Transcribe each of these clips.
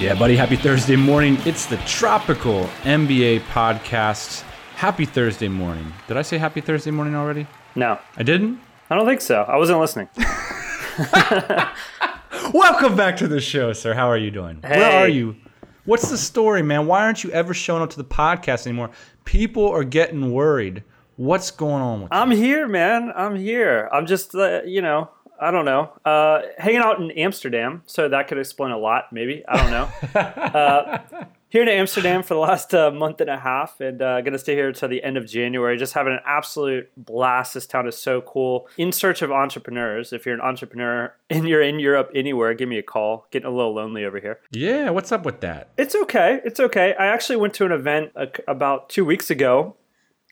Yeah, buddy, happy Thursday morning. It's the Tropical MBA podcast. Happy Thursday morning. Did I say happy Thursday morning already? No, I didn't? I don't think so. I wasn't listening. Welcome back to the show, sir. How are you doing? Where are you? What's the story, man? Why aren't you ever showing up to the podcast anymore? People are getting worried. What's going on with I'm here, man. I'm here. I'm just, uh, you know, I don't know, uh, hanging out in Amsterdam. So that could explain a lot, maybe. I don't know. uh, here in Amsterdam for the last uh, month and a half, and uh, going to stay here until the end of January. Just having an absolute blast. This town is so cool. In search of entrepreneurs. If you're an entrepreneur and you're in Europe anywhere, give me a call. Getting a little lonely over here. Yeah, what's up with that? It's okay. It's okay. I actually went to an event uh, about two weeks ago.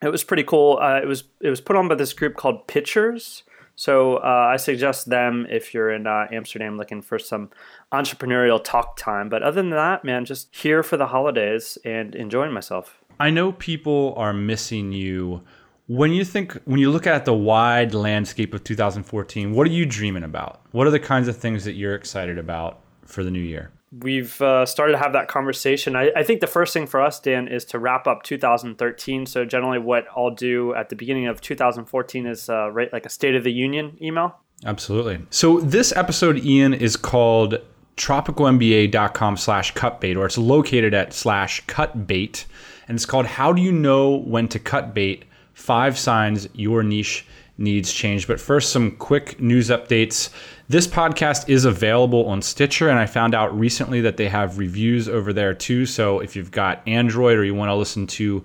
It was pretty cool. Uh, it was it was put on by this group called Pitchers. So uh, I suggest them if you're in uh, Amsterdam looking for some entrepreneurial talk time. But other than that, man, just here for the holidays and enjoying myself. I know people are missing you. When you think, when you look at the wide landscape of 2014, what are you dreaming about? What are the kinds of things that you're excited about for the new year? We've uh, started to have that conversation. I, I think the first thing for us, Dan, is to wrap up 2013. So generally, what I'll do at the beginning of 2014 is uh, write like a State of the Union email. Absolutely. So this episode, Ian, is called tropicalmba.com slash cutbait, or it's located at slash cutbait. And it's called How Do You Know When to Cut Bait? Five Signs Your Niche Needs Change. But first, some quick news updates. This podcast is available on Stitcher, and I found out recently that they have reviews over there too. So if you've got Android or you want to listen to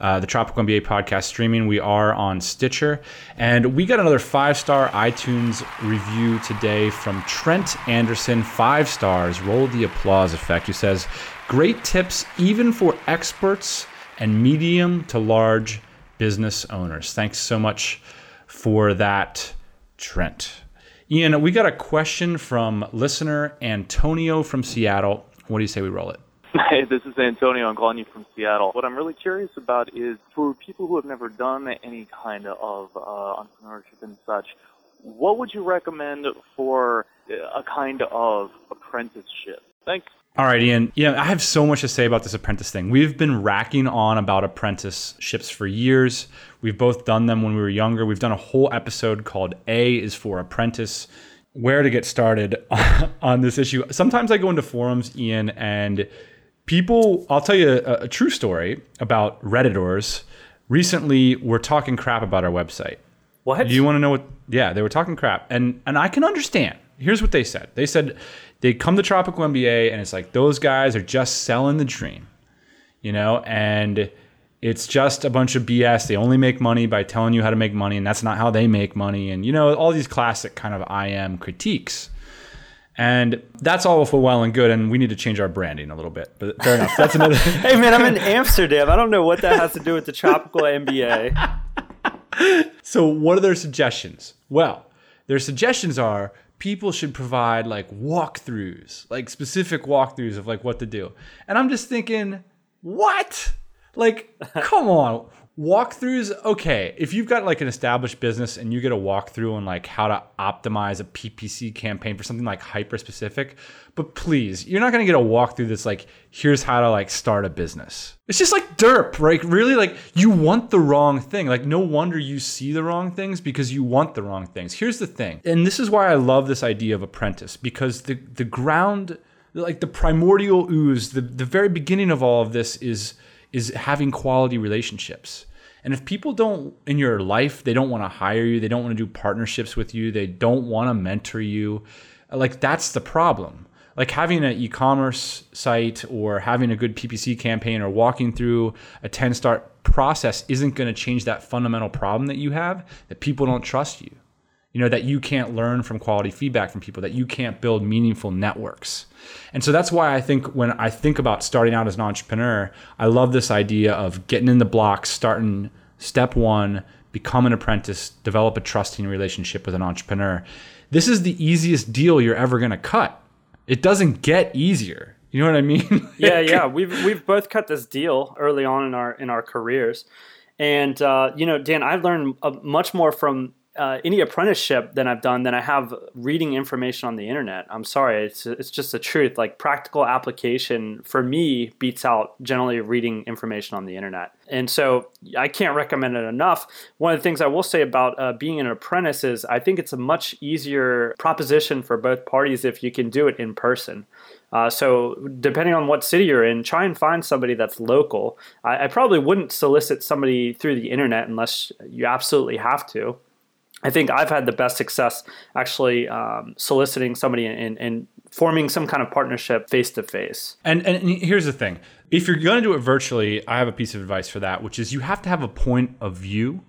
uh, the Tropical MBA podcast streaming. We are on Stitcher. And we got another five star iTunes review today from Trent Anderson, five stars. Roll the applause effect, who says, Great tips, even for experts and medium to large business owners. Thanks so much for that, Trent. Ian, we got a question from listener Antonio from Seattle. What do you say we roll it? Hey, this is Antonio. I'm calling you from Seattle. What I'm really curious about is for people who have never done any kind of uh, entrepreneurship and such, what would you recommend for a kind of apprenticeship? Thanks. All right, Ian. Yeah, I have so much to say about this apprentice thing. We've been racking on about apprenticeships for years. We've both done them when we were younger. We've done a whole episode called A is for Apprentice. Where to get started on this issue. Sometimes I go into forums, Ian, and people, I'll tell you a, a true story about Redditors. Recently, we're talking crap about our website. What? Do you want to know what? Yeah, they were talking crap, and and I can understand. Here's what they said. They said they come to Tropical MBA, and it's like those guys are just selling the dream, you know, and it's just a bunch of BS. They only make money by telling you how to make money, and that's not how they make money, and you know all these classic kind of IM critiques. And that's all for well and good, and we need to change our branding a little bit. But fair enough. That's another. hey man, I'm in Amsterdam. I don't know what that has to do with the tropical MBA. So, what are their suggestions? Well, their suggestions are people should provide like walkthroughs, like specific walkthroughs of like what to do. And I'm just thinking, what? Like, come on. Walkthroughs, okay. If you've got like an established business and you get a walkthrough on like how to optimize a PPC campaign for something like hyper specific, but please, you're not gonna get a walkthrough that's like, here's how to like start a business. It's just like derp, right? Really, like you want the wrong thing. Like, no wonder you see the wrong things because you want the wrong things. Here's the thing, and this is why I love this idea of apprentice because the the ground, like the primordial ooze, the the very beginning of all of this is is having quality relationships. And if people don't in your life, they don't want to hire you, they don't want to do partnerships with you, they don't want to mentor you, like that's the problem. Like having an e-commerce site or having a good PPC campaign or walking through a 10 start process isn't going to change that fundamental problem that you have that people don't trust you. You know that you can't learn from quality feedback from people that you can't build meaningful networks. And so that's why i think when i think about starting out as an entrepreneur i love this idea of getting in the blocks starting step one become an apprentice develop a trusting relationship with an entrepreneur. This is the easiest deal you're ever going to cut. It doesn't get easier. You know what i mean? Yeah yeah. We've we've both cut this deal early on in our in our careers. And uh, you know dan i've learned uh, much more from uh, any apprenticeship that I've done than I have reading information on the internet. I'm sorry, it's it's just the truth. Like practical application for me beats out generally reading information on the internet, and so I can't recommend it enough. One of the things I will say about uh, being an apprentice is I think it's a much easier proposition for both parties if you can do it in person. Uh, so depending on what city you're in, try and find somebody that's local. I, I probably wouldn't solicit somebody through the internet unless you absolutely have to. I think I've had the best success actually um, soliciting somebody and, and forming some kind of partnership face to face. And and here's the thing: if you're going to do it virtually, I have a piece of advice for that, which is you have to have a point of view,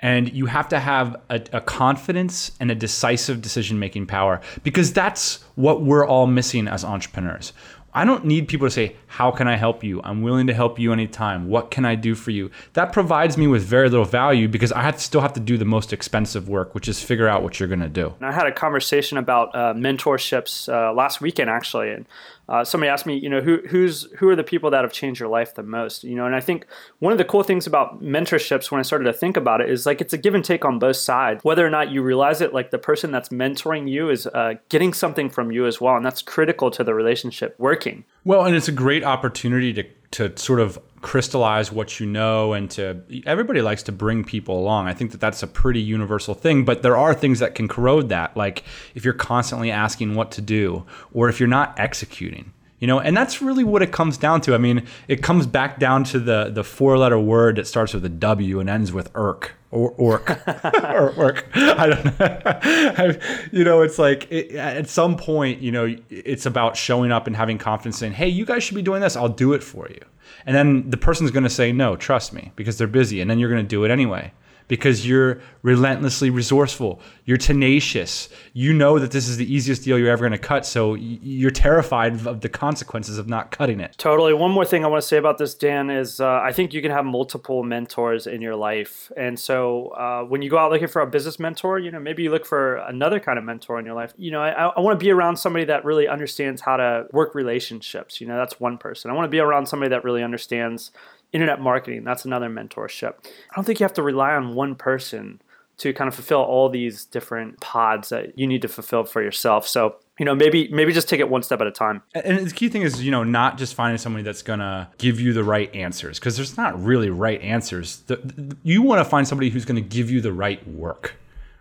and you have to have a, a confidence and a decisive decision making power because that's what we're all missing as entrepreneurs. I don't need people to say, How can I help you? I'm willing to help you anytime. What can I do for you? That provides me with very little value because I have still have to do the most expensive work, which is figure out what you're going to do. I had a conversation about uh, mentorships uh, last weekend, actually. And uh, somebody asked me, you know, who who's who are the people that have changed your life the most? You know, and I think one of the cool things about mentorships when I started to think about it is like it's a give and take on both sides. Whether or not you realize it, like the person that's mentoring you is uh, getting something from you as well, and that's critical to the relationship working. Well, and it's a great opportunity to to sort of crystallize what you know and to everybody likes to bring people along. I think that that's a pretty universal thing but there are things that can corrode that like if you're constantly asking what to do or if you're not executing you know and that's really what it comes down to. I mean it comes back down to the the four letter word that starts with a w and ends with irk or orc or orc. I don't know. I, you know, it's like it, at some point, you know, it's about showing up and having confidence saying, "Hey, you guys should be doing this. I'll do it for you." And then the person's going to say, "No, trust me," because they're busy, and then you're going to do it anyway because you're relentlessly resourceful. You're tenacious. You know that this is the easiest deal you're ever going to cut. So you're terrified of the consequences of not cutting it. Totally. One more thing I want to say about this, Dan, is uh, I think you can have multiple mentors in your life. And so uh, when you go out looking for a business mentor, you know, maybe you look for another kind of mentor in your life. You know, I, I want to be around somebody that really understands how to work relationships. You know, that's one person. I want to be around somebody that really understands internet marketing that's another mentorship. I don't think you have to rely on one person to kind of fulfill all these different pods that you need to fulfill for yourself. So you know maybe maybe just take it one step at a time. And the key thing is you know not just finding somebody that's gonna give you the right answers because there's not really right answers. The, the, you want to find somebody who's going to give you the right work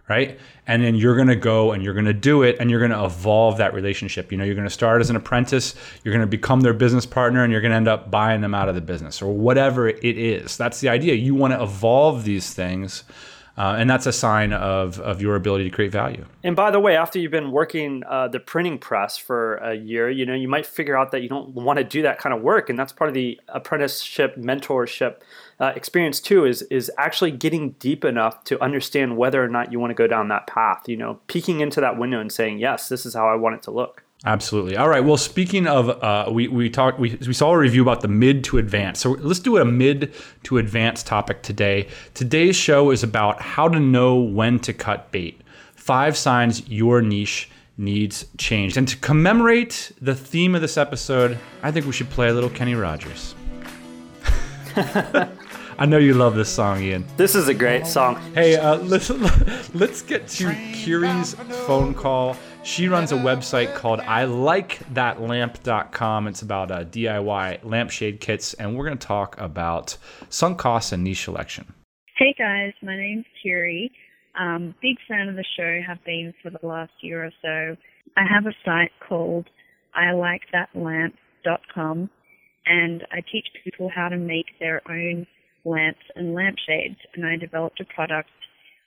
right? And then you're going to go and you're going to do it and you're going to evolve that relationship. You know, you're going to start as an apprentice, you're going to become their business partner and you're going to end up buying them out of the business or whatever it is. That's the idea. You want to evolve these things. Uh, and that's a sign of, of your ability to create value. And by the way, after you've been working uh, the printing press for a year, you know you might figure out that you don't want to do that kind of work, and that's part of the apprenticeship mentorship uh, experience too is is actually getting deep enough to understand whether or not you want to go down that path. You know, peeking into that window and saying, "Yes, this is how I want it to look." Absolutely. All right. Well, speaking of, uh, we we talked, we, we saw a review about the mid to advanced. So let's do a mid to advanced topic today. Today's show is about how to know when to cut bait. Five signs your niche needs changed. And to commemorate the theme of this episode, I think we should play a little Kenny Rogers. I know you love this song, Ian. This is a great song. Hey, uh, let's let's get to Kiri's phone call. She runs a website called I Like That ILikeThatLamp.com. It's about uh, DIY lampshade kits, and we're going to talk about sunk costs and niche selection. Hey guys, my name's Kiri. Um, big fan of the show, have been for the last year or so. I have a site called I Like That ILikeThatLamp.com, and I teach people how to make their own lamps and lampshades, and I developed a product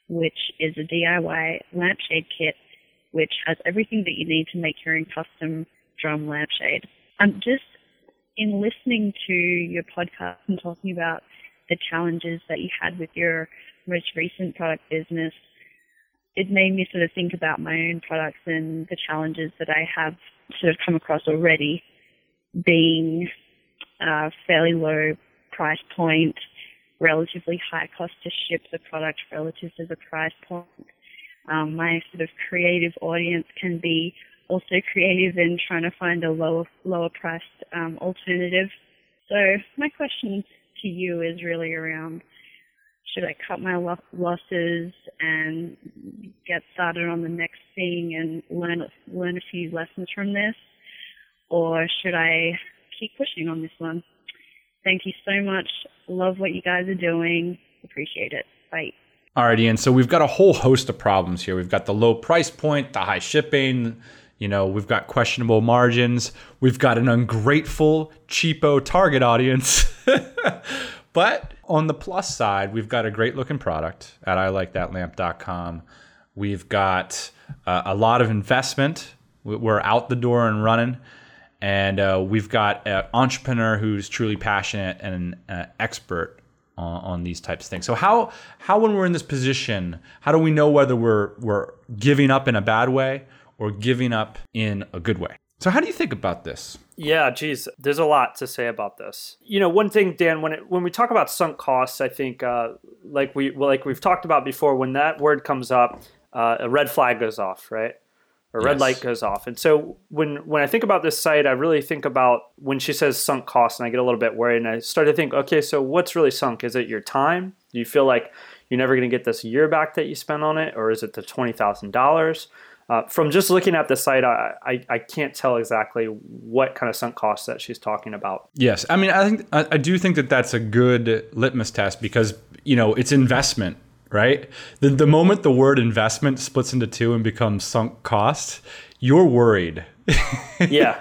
which is a DIY lampshade kit which has everything that you need to make your own custom drum lampshade. Um, just in listening to your podcast and talking about the challenges that you had with your most recent product business, it made me sort of think about my own products and the challenges that I have sort of come across already, being a fairly low price point, relatively high cost to ship the product relative to the price point. Um, my sort of creative audience can be also creative in trying to find a lower lower priced um, alternative. So my question to you is really around should I cut my lo- losses and get started on the next thing and learn learn a few lessons from this, or should I keep pushing on this one? Thank you so much. Love what you guys are doing. Appreciate it. Bye. All right, and So we've got a whole host of problems here. We've got the low price point, the high shipping. You know, we've got questionable margins. We've got an ungrateful, cheapo target audience. but on the plus side, we've got a great looking product at ilikethatlamp.com. We've got uh, a lot of investment. We're out the door and running. And uh, we've got an entrepreneur who's truly passionate and an uh, expert on, on, these types of things. So how how when we're in this position, how do we know whether we're we're giving up in a bad way or giving up in a good way? So how do you think about this? Yeah, geez, there's a lot to say about this. You know, one thing, Dan, when it, when we talk about sunk costs, I think uh, like we like we've talked about before, when that word comes up, uh, a red flag goes off, right? A red yes. light goes off. And so when when I think about this site, I really think about when she says sunk costs, and I get a little bit worried, and I start to think, okay, so what's really sunk? Is it your time? Do you feel like you're never going to get this year back that you spent on it, or is it the twenty thousand dollars? Uh, from just looking at the site, I, I, I can't tell exactly what kind of sunk costs that she's talking about. Yes, I mean, I think I, I do think that that's a good litmus test because you know it's investment, right? The the moment the word investment splits into two and becomes sunk cost, you're worried. yeah,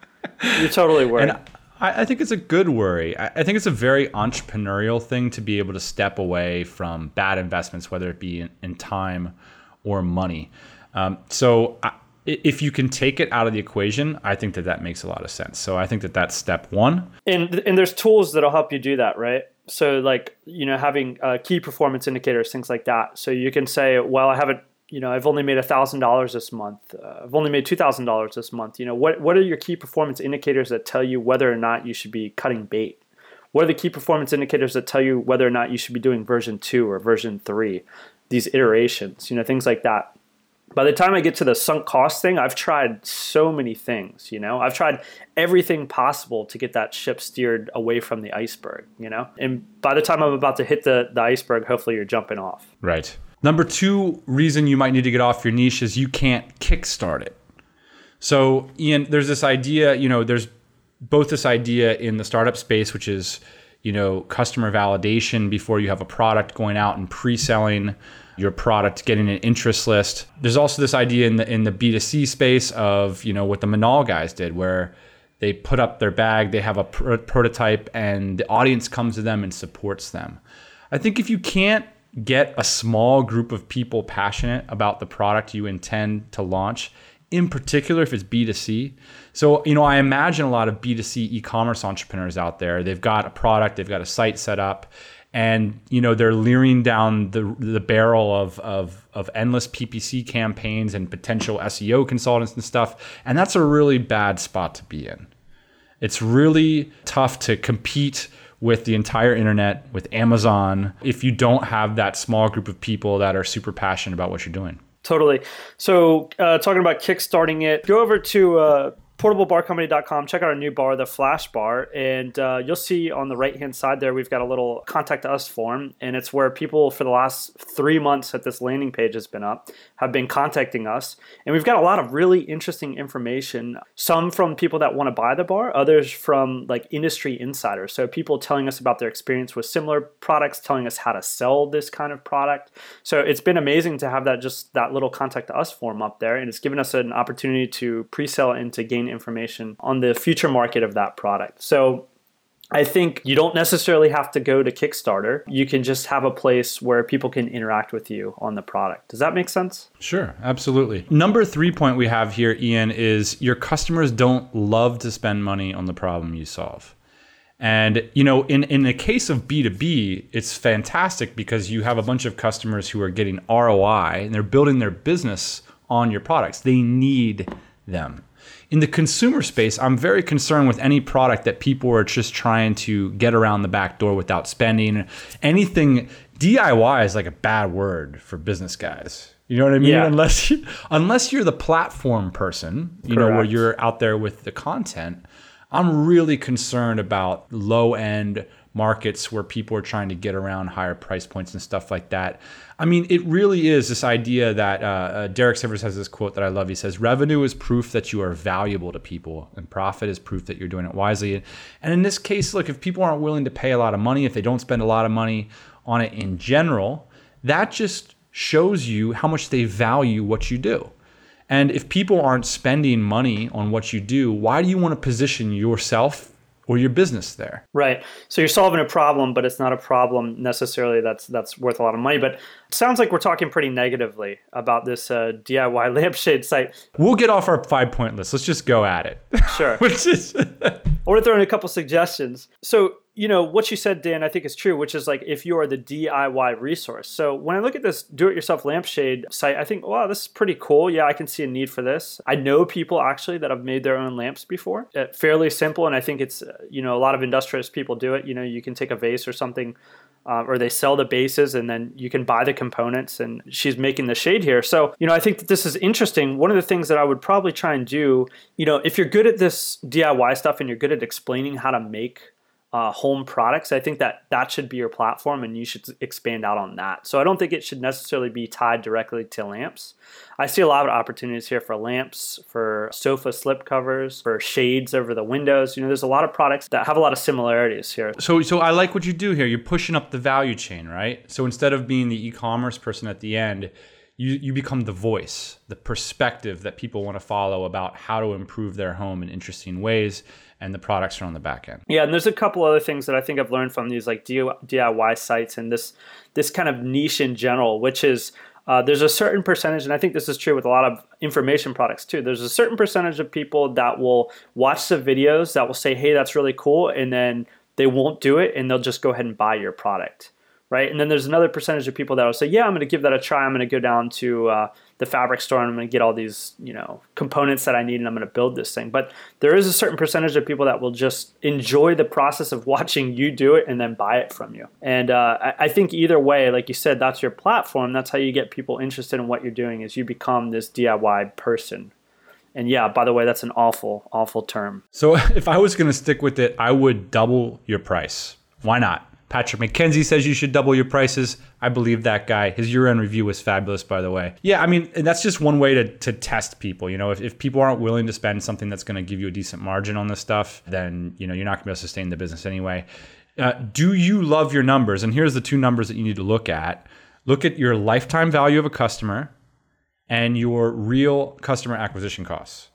you're totally worried. And I, I think it's a good worry. I, I think it's a very entrepreneurial thing to be able to step away from bad investments, whether it be in, in time or money. Um, so I, if you can take it out of the equation, I think that that makes a lot of sense. So I think that that's step one. And and there's tools that'll help you do that, right? So like you know having uh, key performance indicators, things like that. So you can say, well, I haven't, you know, I've only made thousand dollars this month. Uh, I've only made two thousand dollars this month. You know, what what are your key performance indicators that tell you whether or not you should be cutting bait? What are the key performance indicators that tell you whether or not you should be doing version two or version three? These iterations, you know, things like that by the time I get to the sunk cost thing, I've tried so many things, you know. I've tried everything possible to get that ship steered away from the iceberg, you know. And by the time I'm about to hit the, the iceberg, hopefully you're jumping off. Right. Number two reason you might need to get off your niche is you can't kickstart it. So, Ian, there's this idea, you know, there's both this idea in the startup space, which is, you know, customer validation before you have a product going out and pre-selling your product getting an interest list. There's also this idea in the in the B2C space of, you know, what the Minaal guys did where they put up their bag, they have a pr- prototype and the audience comes to them and supports them. I think if you can't get a small group of people passionate about the product you intend to launch, in particular if it's B2C. So, you know, I imagine a lot of B2C e-commerce entrepreneurs out there. They've got a product, they've got a site set up, and you know they're leering down the the barrel of of of endless PPC campaigns and potential SEO consultants and stuff, and that's a really bad spot to be in. It's really tough to compete with the entire internet, with Amazon, if you don't have that small group of people that are super passionate about what you're doing. Totally. So, uh, talking about kickstarting it, go over to uh, portablebarcompany.com. Check out our new bar, the Flash Bar, and uh, you'll see on the right hand side there we've got a little contact us form, and it's where people for the last three months that this landing page has been up have been contacting us, and we've got a lot of really interesting information. Some from people that want to buy the bar, others from like industry insiders. So people telling us about their experience with similar products, telling us how to sell this kind of product. So it's been amazing to have that just that little contact us form up there, and it's given us an opportunity to pre-sell and to gain information on the future market of that product. So I think you don't necessarily have to go to Kickstarter. You can just have a place where people can interact with you on the product. Does that make sense? Sure, absolutely. Number three point we have here, Ian, is your customers don't love to spend money on the problem you solve. And you know, in in the case of B2B, it's fantastic because you have a bunch of customers who are getting ROI and they're building their business on your products. They need them. In the consumer space, I'm very concerned with any product that people are just trying to get around the back door without spending. Anything DIY is like a bad word for business guys. You know what I mean? Yeah. Unless you, unless you're the platform person, you know, where you're out there with the content. I'm really concerned about low end markets where people are trying to get around higher price points and stuff like that. I mean, it really is this idea that uh, uh, Derek Sivers has this quote that I love. He says, "Revenue is proof that you are valuable to people, and profit is proof that you're doing it wisely." And in this case, look, if people aren't willing to pay a lot of money, if they don't spend a lot of money on it in general, that just shows you how much they value what you do. And if people aren't spending money on what you do, why do you want to position yourself or your business there? Right. So you're solving a problem, but it's not a problem necessarily that's that's worth a lot of money. But it sounds like we're talking pretty negatively about this uh, DIY lampshade site. We'll get off our five point list. Let's just go at it. Sure. Which is I want to throw in a couple suggestions. So, you know, what you said, Dan, I think is true, which is like if you are the DIY resource. So when I look at this do it yourself lampshade site, I think, wow, this is pretty cool. Yeah, I can see a need for this. I know people actually that have made their own lamps before. Uh, fairly simple. And I think it's, uh, you know, a lot of industrious people do it. You know, you can take a vase or something. Uh, or they sell the bases and then you can buy the components and she's making the shade here so you know i think that this is interesting one of the things that i would probably try and do you know if you're good at this diy stuff and you're good at explaining how to make uh, home products i think that that should be your platform and you should expand out on that. So i don't think it should necessarily be tied directly to lamps. I see a lot of opportunities here for lamps for sofa slip covers for shades over the windows. You know there's a lot of products that have a lot of similarities here. So so I like what you do here. You're pushing up the value chain, right? So instead of being the e-commerce person at the end, you you become the voice, the perspective that people want to follow about how to improve their home in interesting ways and the products are on the back end. Yeah, and there's a couple other things that I think I've learned from these like DIY sites and this this kind of niche in general, which is uh, there's a certain percentage, and I think this is true with a lot of information products too. There's a certain percentage of people that will watch the videos that will say, "Hey, that's really cool," and then they won't do it, and they'll just go ahead and buy your product, right? And then there's another percentage of people that will say, "Yeah, I'm going to give that a try. I'm going to go down to uh, the fabric store and I'm going to get all these, you know, components that I need, and I'm going to build this thing." But there is a certain percentage of people that will just enjoy the process of watching you do it and then buy it from you. And uh, I, I think either way, like you said, that's your platform. That's how you get people interested in what you're doing. Is you become this DIY person. And yeah, by the way, that's an awful, awful term. So if I was going to stick with it, I would double your price. Why not? Patrick McKenzie says you should double your prices. I believe that guy. His year-end review was fabulous, by the way. Yeah, I mean, and that's just one way to, to test people. You know, if, if people aren't willing to spend something that's going to give you a decent margin on this stuff, then, you know, you're not going to be able to sustain the business anyway. Uh, do you love your numbers? And here's the two numbers that you need to look at. Look at your lifetime value of a customer and your real customer acquisition costs.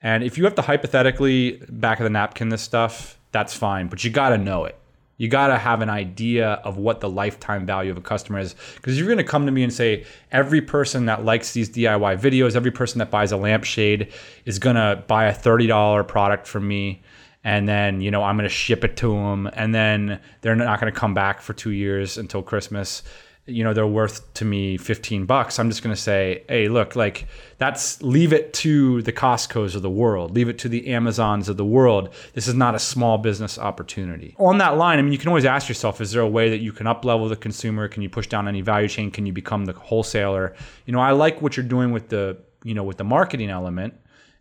And if you have to hypothetically back of the napkin this stuff, that's fine, but you got to know it. You got to have an idea of what the lifetime value of a customer is. Because you're going to come to me and say, every person that likes these DIY videos, every person that buys a lampshade is going to buy a $30 product from me. And then, you know, I'm going to ship it to them. And then they're not going to come back for two years until Christmas you know they're worth to me 15 bucks. I'm just going to say hey look like that's leave it to the costcos of the world. Leave it to the amazons of the world. This is not a small business opportunity. On that line i mean you can always ask yourself is there a way that you can up level the consumer? Can you push down any value chain? Can you become the wholesaler? You know i like what you're doing with the you know with the marketing element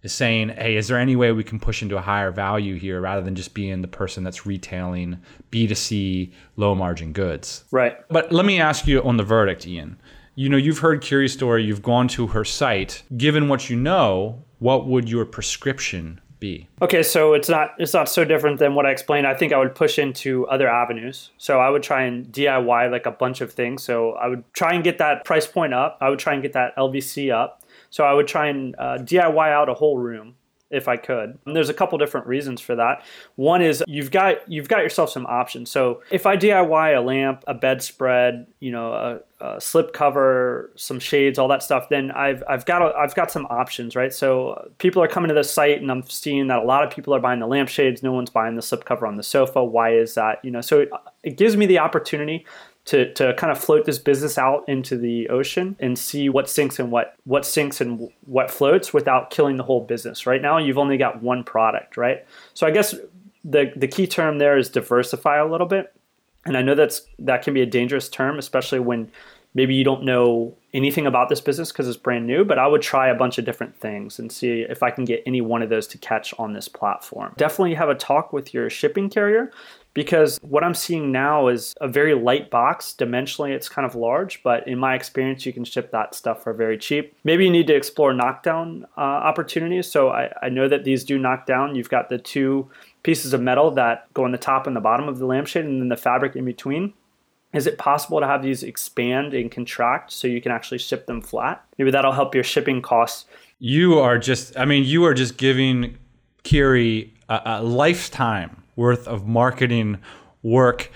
is saying, hey, is there any way we can push into a higher value here rather than just being the person that's retailing B2C low margin goods? Right. But let me ask you on the verdict, Ian. You know, you've heard Kiri's story, you've gone to her site. Given what you know, what would your prescription be? Okay, so it's not it's not so different than what I explained. I think I would push into other avenues. So I would try and DIY like a bunch of things. So I would try and get that price point up. I would try and get that LVC up. So I would try and uh, DIY out a whole room if I could. And there's a couple different reasons for that. One is you've got you've got yourself some options. So if I DIY a lamp, a bedspread, you know, a, a slip cover, some shades, all that stuff, then I've I've got a, I've got some options, right? So people are coming to the site, and I'm seeing that a lot of people are buying the lampshades. No one's buying the slip cover on the sofa. Why is that? You know, so it, it gives me the opportunity to, to kind of float this business out into the ocean and see what sinks and what what sinks and what floats without killing the whole business. Right now, you've only got one product, right? So I guess the the key term there is diversify a little bit, and I know that's that can be a dangerous term, especially when maybe you don't know anything about this business because it's brand new, but I would try a bunch of different things and see if I can get any one of those to catch on this platform. Definitely have a talk with your shipping carrior because what I'm seeing now is a very light box. Dimensionally, it's kind of large, but in my experience, you can ship that stuff for very cheap. Maybe you need to explore knockdown uh, opportunities. So I, I know that these do knock down. You've got the two pieces of metal that go on the top and the bottom of the lampshade, and then the fabric in between. Is it possible to have these expand and contract so you can actually ship them flat? Maybe that'll help your shipping costs. You are just, I mean, you are just giving Kiri a, a lifetime worth of marketing work.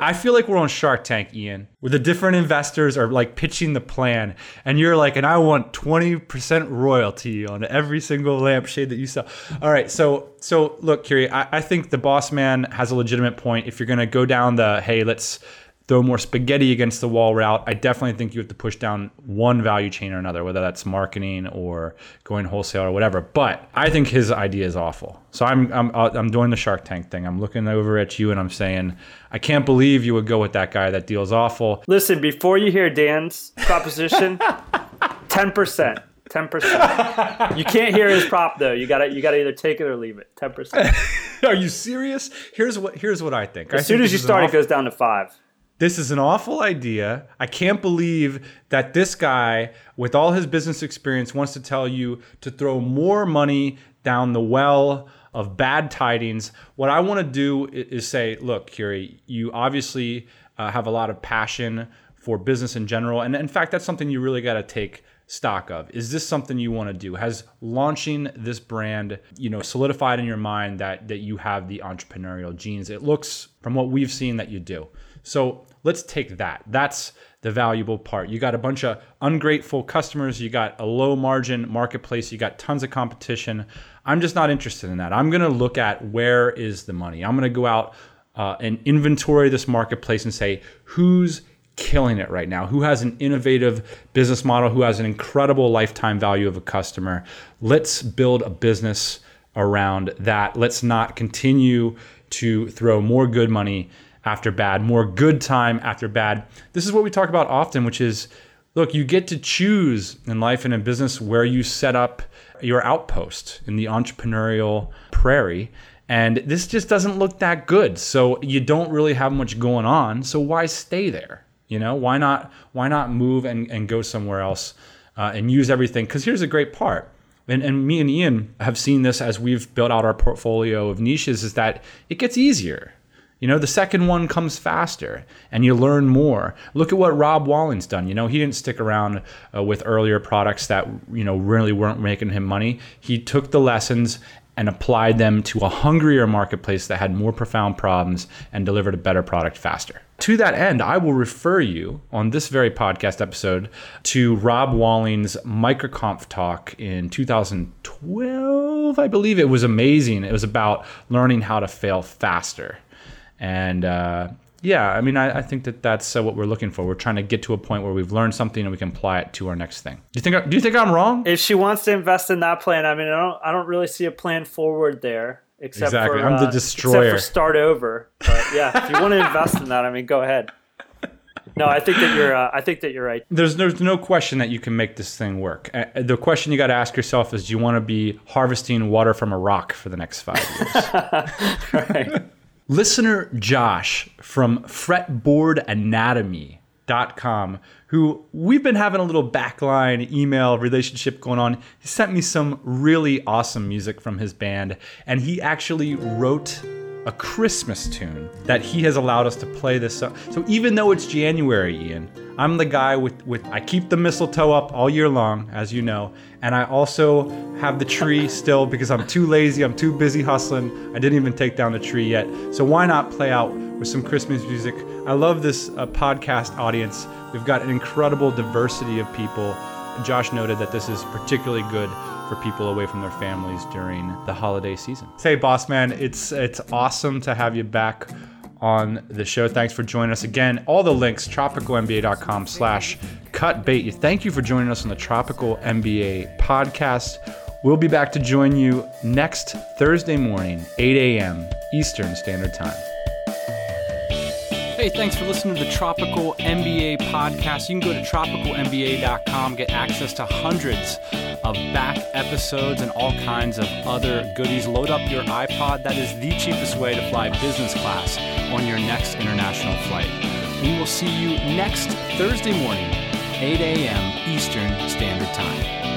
I feel like we're on Shark Tank, Ian, where the different investors are like pitching the plan, and you're like, and I want 20% royalty on every single lampshade that you sell. All right, so so look, Kiri, I, I think the boss man has a legitimate point. If you're gonna go down the hey, let's throw more spaghetti against the wall route, I definitely think you have to push down one value chain or another, whether that's marketing or going wholesale or whatever. But I think his idea is awful. So I'm I'm uh, I'm doing the Shark Tank thing. I'm looking over at you and I'm saying, I can't believe you would go with that guy. That deal's awful. Listen, before you hear Dan's proposition, ten percent. Ten percent. You can't hear his prop though. You gotta you gotta either take it or leave it. Ten percent. Are you serious? Here's what here's what I think. As I soon think as you this is an start, it goes down to five. This is an awful idea. I can't believe that this guy, with all his business experience, wants to tell you to throw more money down the well of bad tidings. What I want to do is say, look, Kiri, you obviously uh, have a lot of passion for business in general. And in fact, that's something you really got to take stock of is this something you want to do has launching this brand you know solidified in your mind that that you have the entrepreneurial genes it looks from what we've seen that you do so let's take that. That's the valuable part. You got a bunch of ungrateful customers. You got a low margin marketplace. You got tons of competition. I'm just not interested in that. I'm going to look at where is the money. I'm going to go out uh, and inventory this marketplace and say who's killing it right now, who has an innovative business model, who has an incredible lifetime value of a customer. Let's build a business around that. Let's not continue to throw more good money after bad, more good time after bad. This is what we talk about often, which is look, you get to choose in life and in business where you set up your outpost in the entrepreneurial prairie. And this just doesn't look that good. So you don't really have much going on. So why stay there? You know, why not why not move and, and go somewhere else uh, and use everything? Because here's a great part. And, and me and Ian have seen this as we've built out our portfolio of niches is that it gets easier. You know, the second one comes faster and you learn more. Look at what Rob Walling's done. You know, he didn't stick around uh, with earlier products that, you know, really weren't making him money. He took the lessons and applied them to a hungrier marketplace that had more profound problems and delivered a better product faster. To that end, I will refer you on this very podcast episode to Rob Walling's MicroConf talk in 2012. I believe it was amazing. It was about learning how to fail faster. And uh, yeah, I mean, I, I think that that's uh, what we're looking for. We're trying to get to a point where we've learned something and we can apply it to our next thing. Do you think? Do you think I'm wrong? If she wants to invest in that plan, I mean, I don't, I don't really see a plan forward there. Except Exactly. for I'm the uh, destroyer. Except for start over. But yeah, if you want to invest in that, I mean, go ahead. No, I think that you're. Uh, I think that you're right. There's there's no question that you can make this thing work. Uh, the question you got to ask yourself is: Do you want to be harvesting water from a rock for the next five years? Right. Listener Josh from fretboardanatomy.com, who we've been having a little backline email relationship going on. He sent me some really awesome music from his band, and he actually wrote a Christmas tune that he has allowed us to play this. So, so even though it's January, Ian, I'm the guy with, with I keep the mistletoe up all year long, as you know, and I also have the tree still because I'm too lazy, I'm too busy hustling. I didn't even take down the tree yet. So why not play out with some Christmas music? I love this uh, podcast audience. We've got an incredible diversity of people. Josh noted that this is particularly good for people away from their families during the holiday season. Say, boss man, it's it's awesome to have you back on the show. Thanks for joining us again. All the links, tropicalmba.com slash cutbait. Thank you for joining us on the Tropical MBA podcast. We'll be back to join you next Thursday morning, 8 a.m. Eastern Standard Time. Hey, thanks for listening to the Tropical MBA podcast. You can go to tropicalmba.com, get access to hundreds of back episodes and all kinds of other goodies. Load up your iPod. That is the cheapest way to fly business class on your next international flight. We will see you next Thursday morning, 8 a.m. Eastern Standard Time.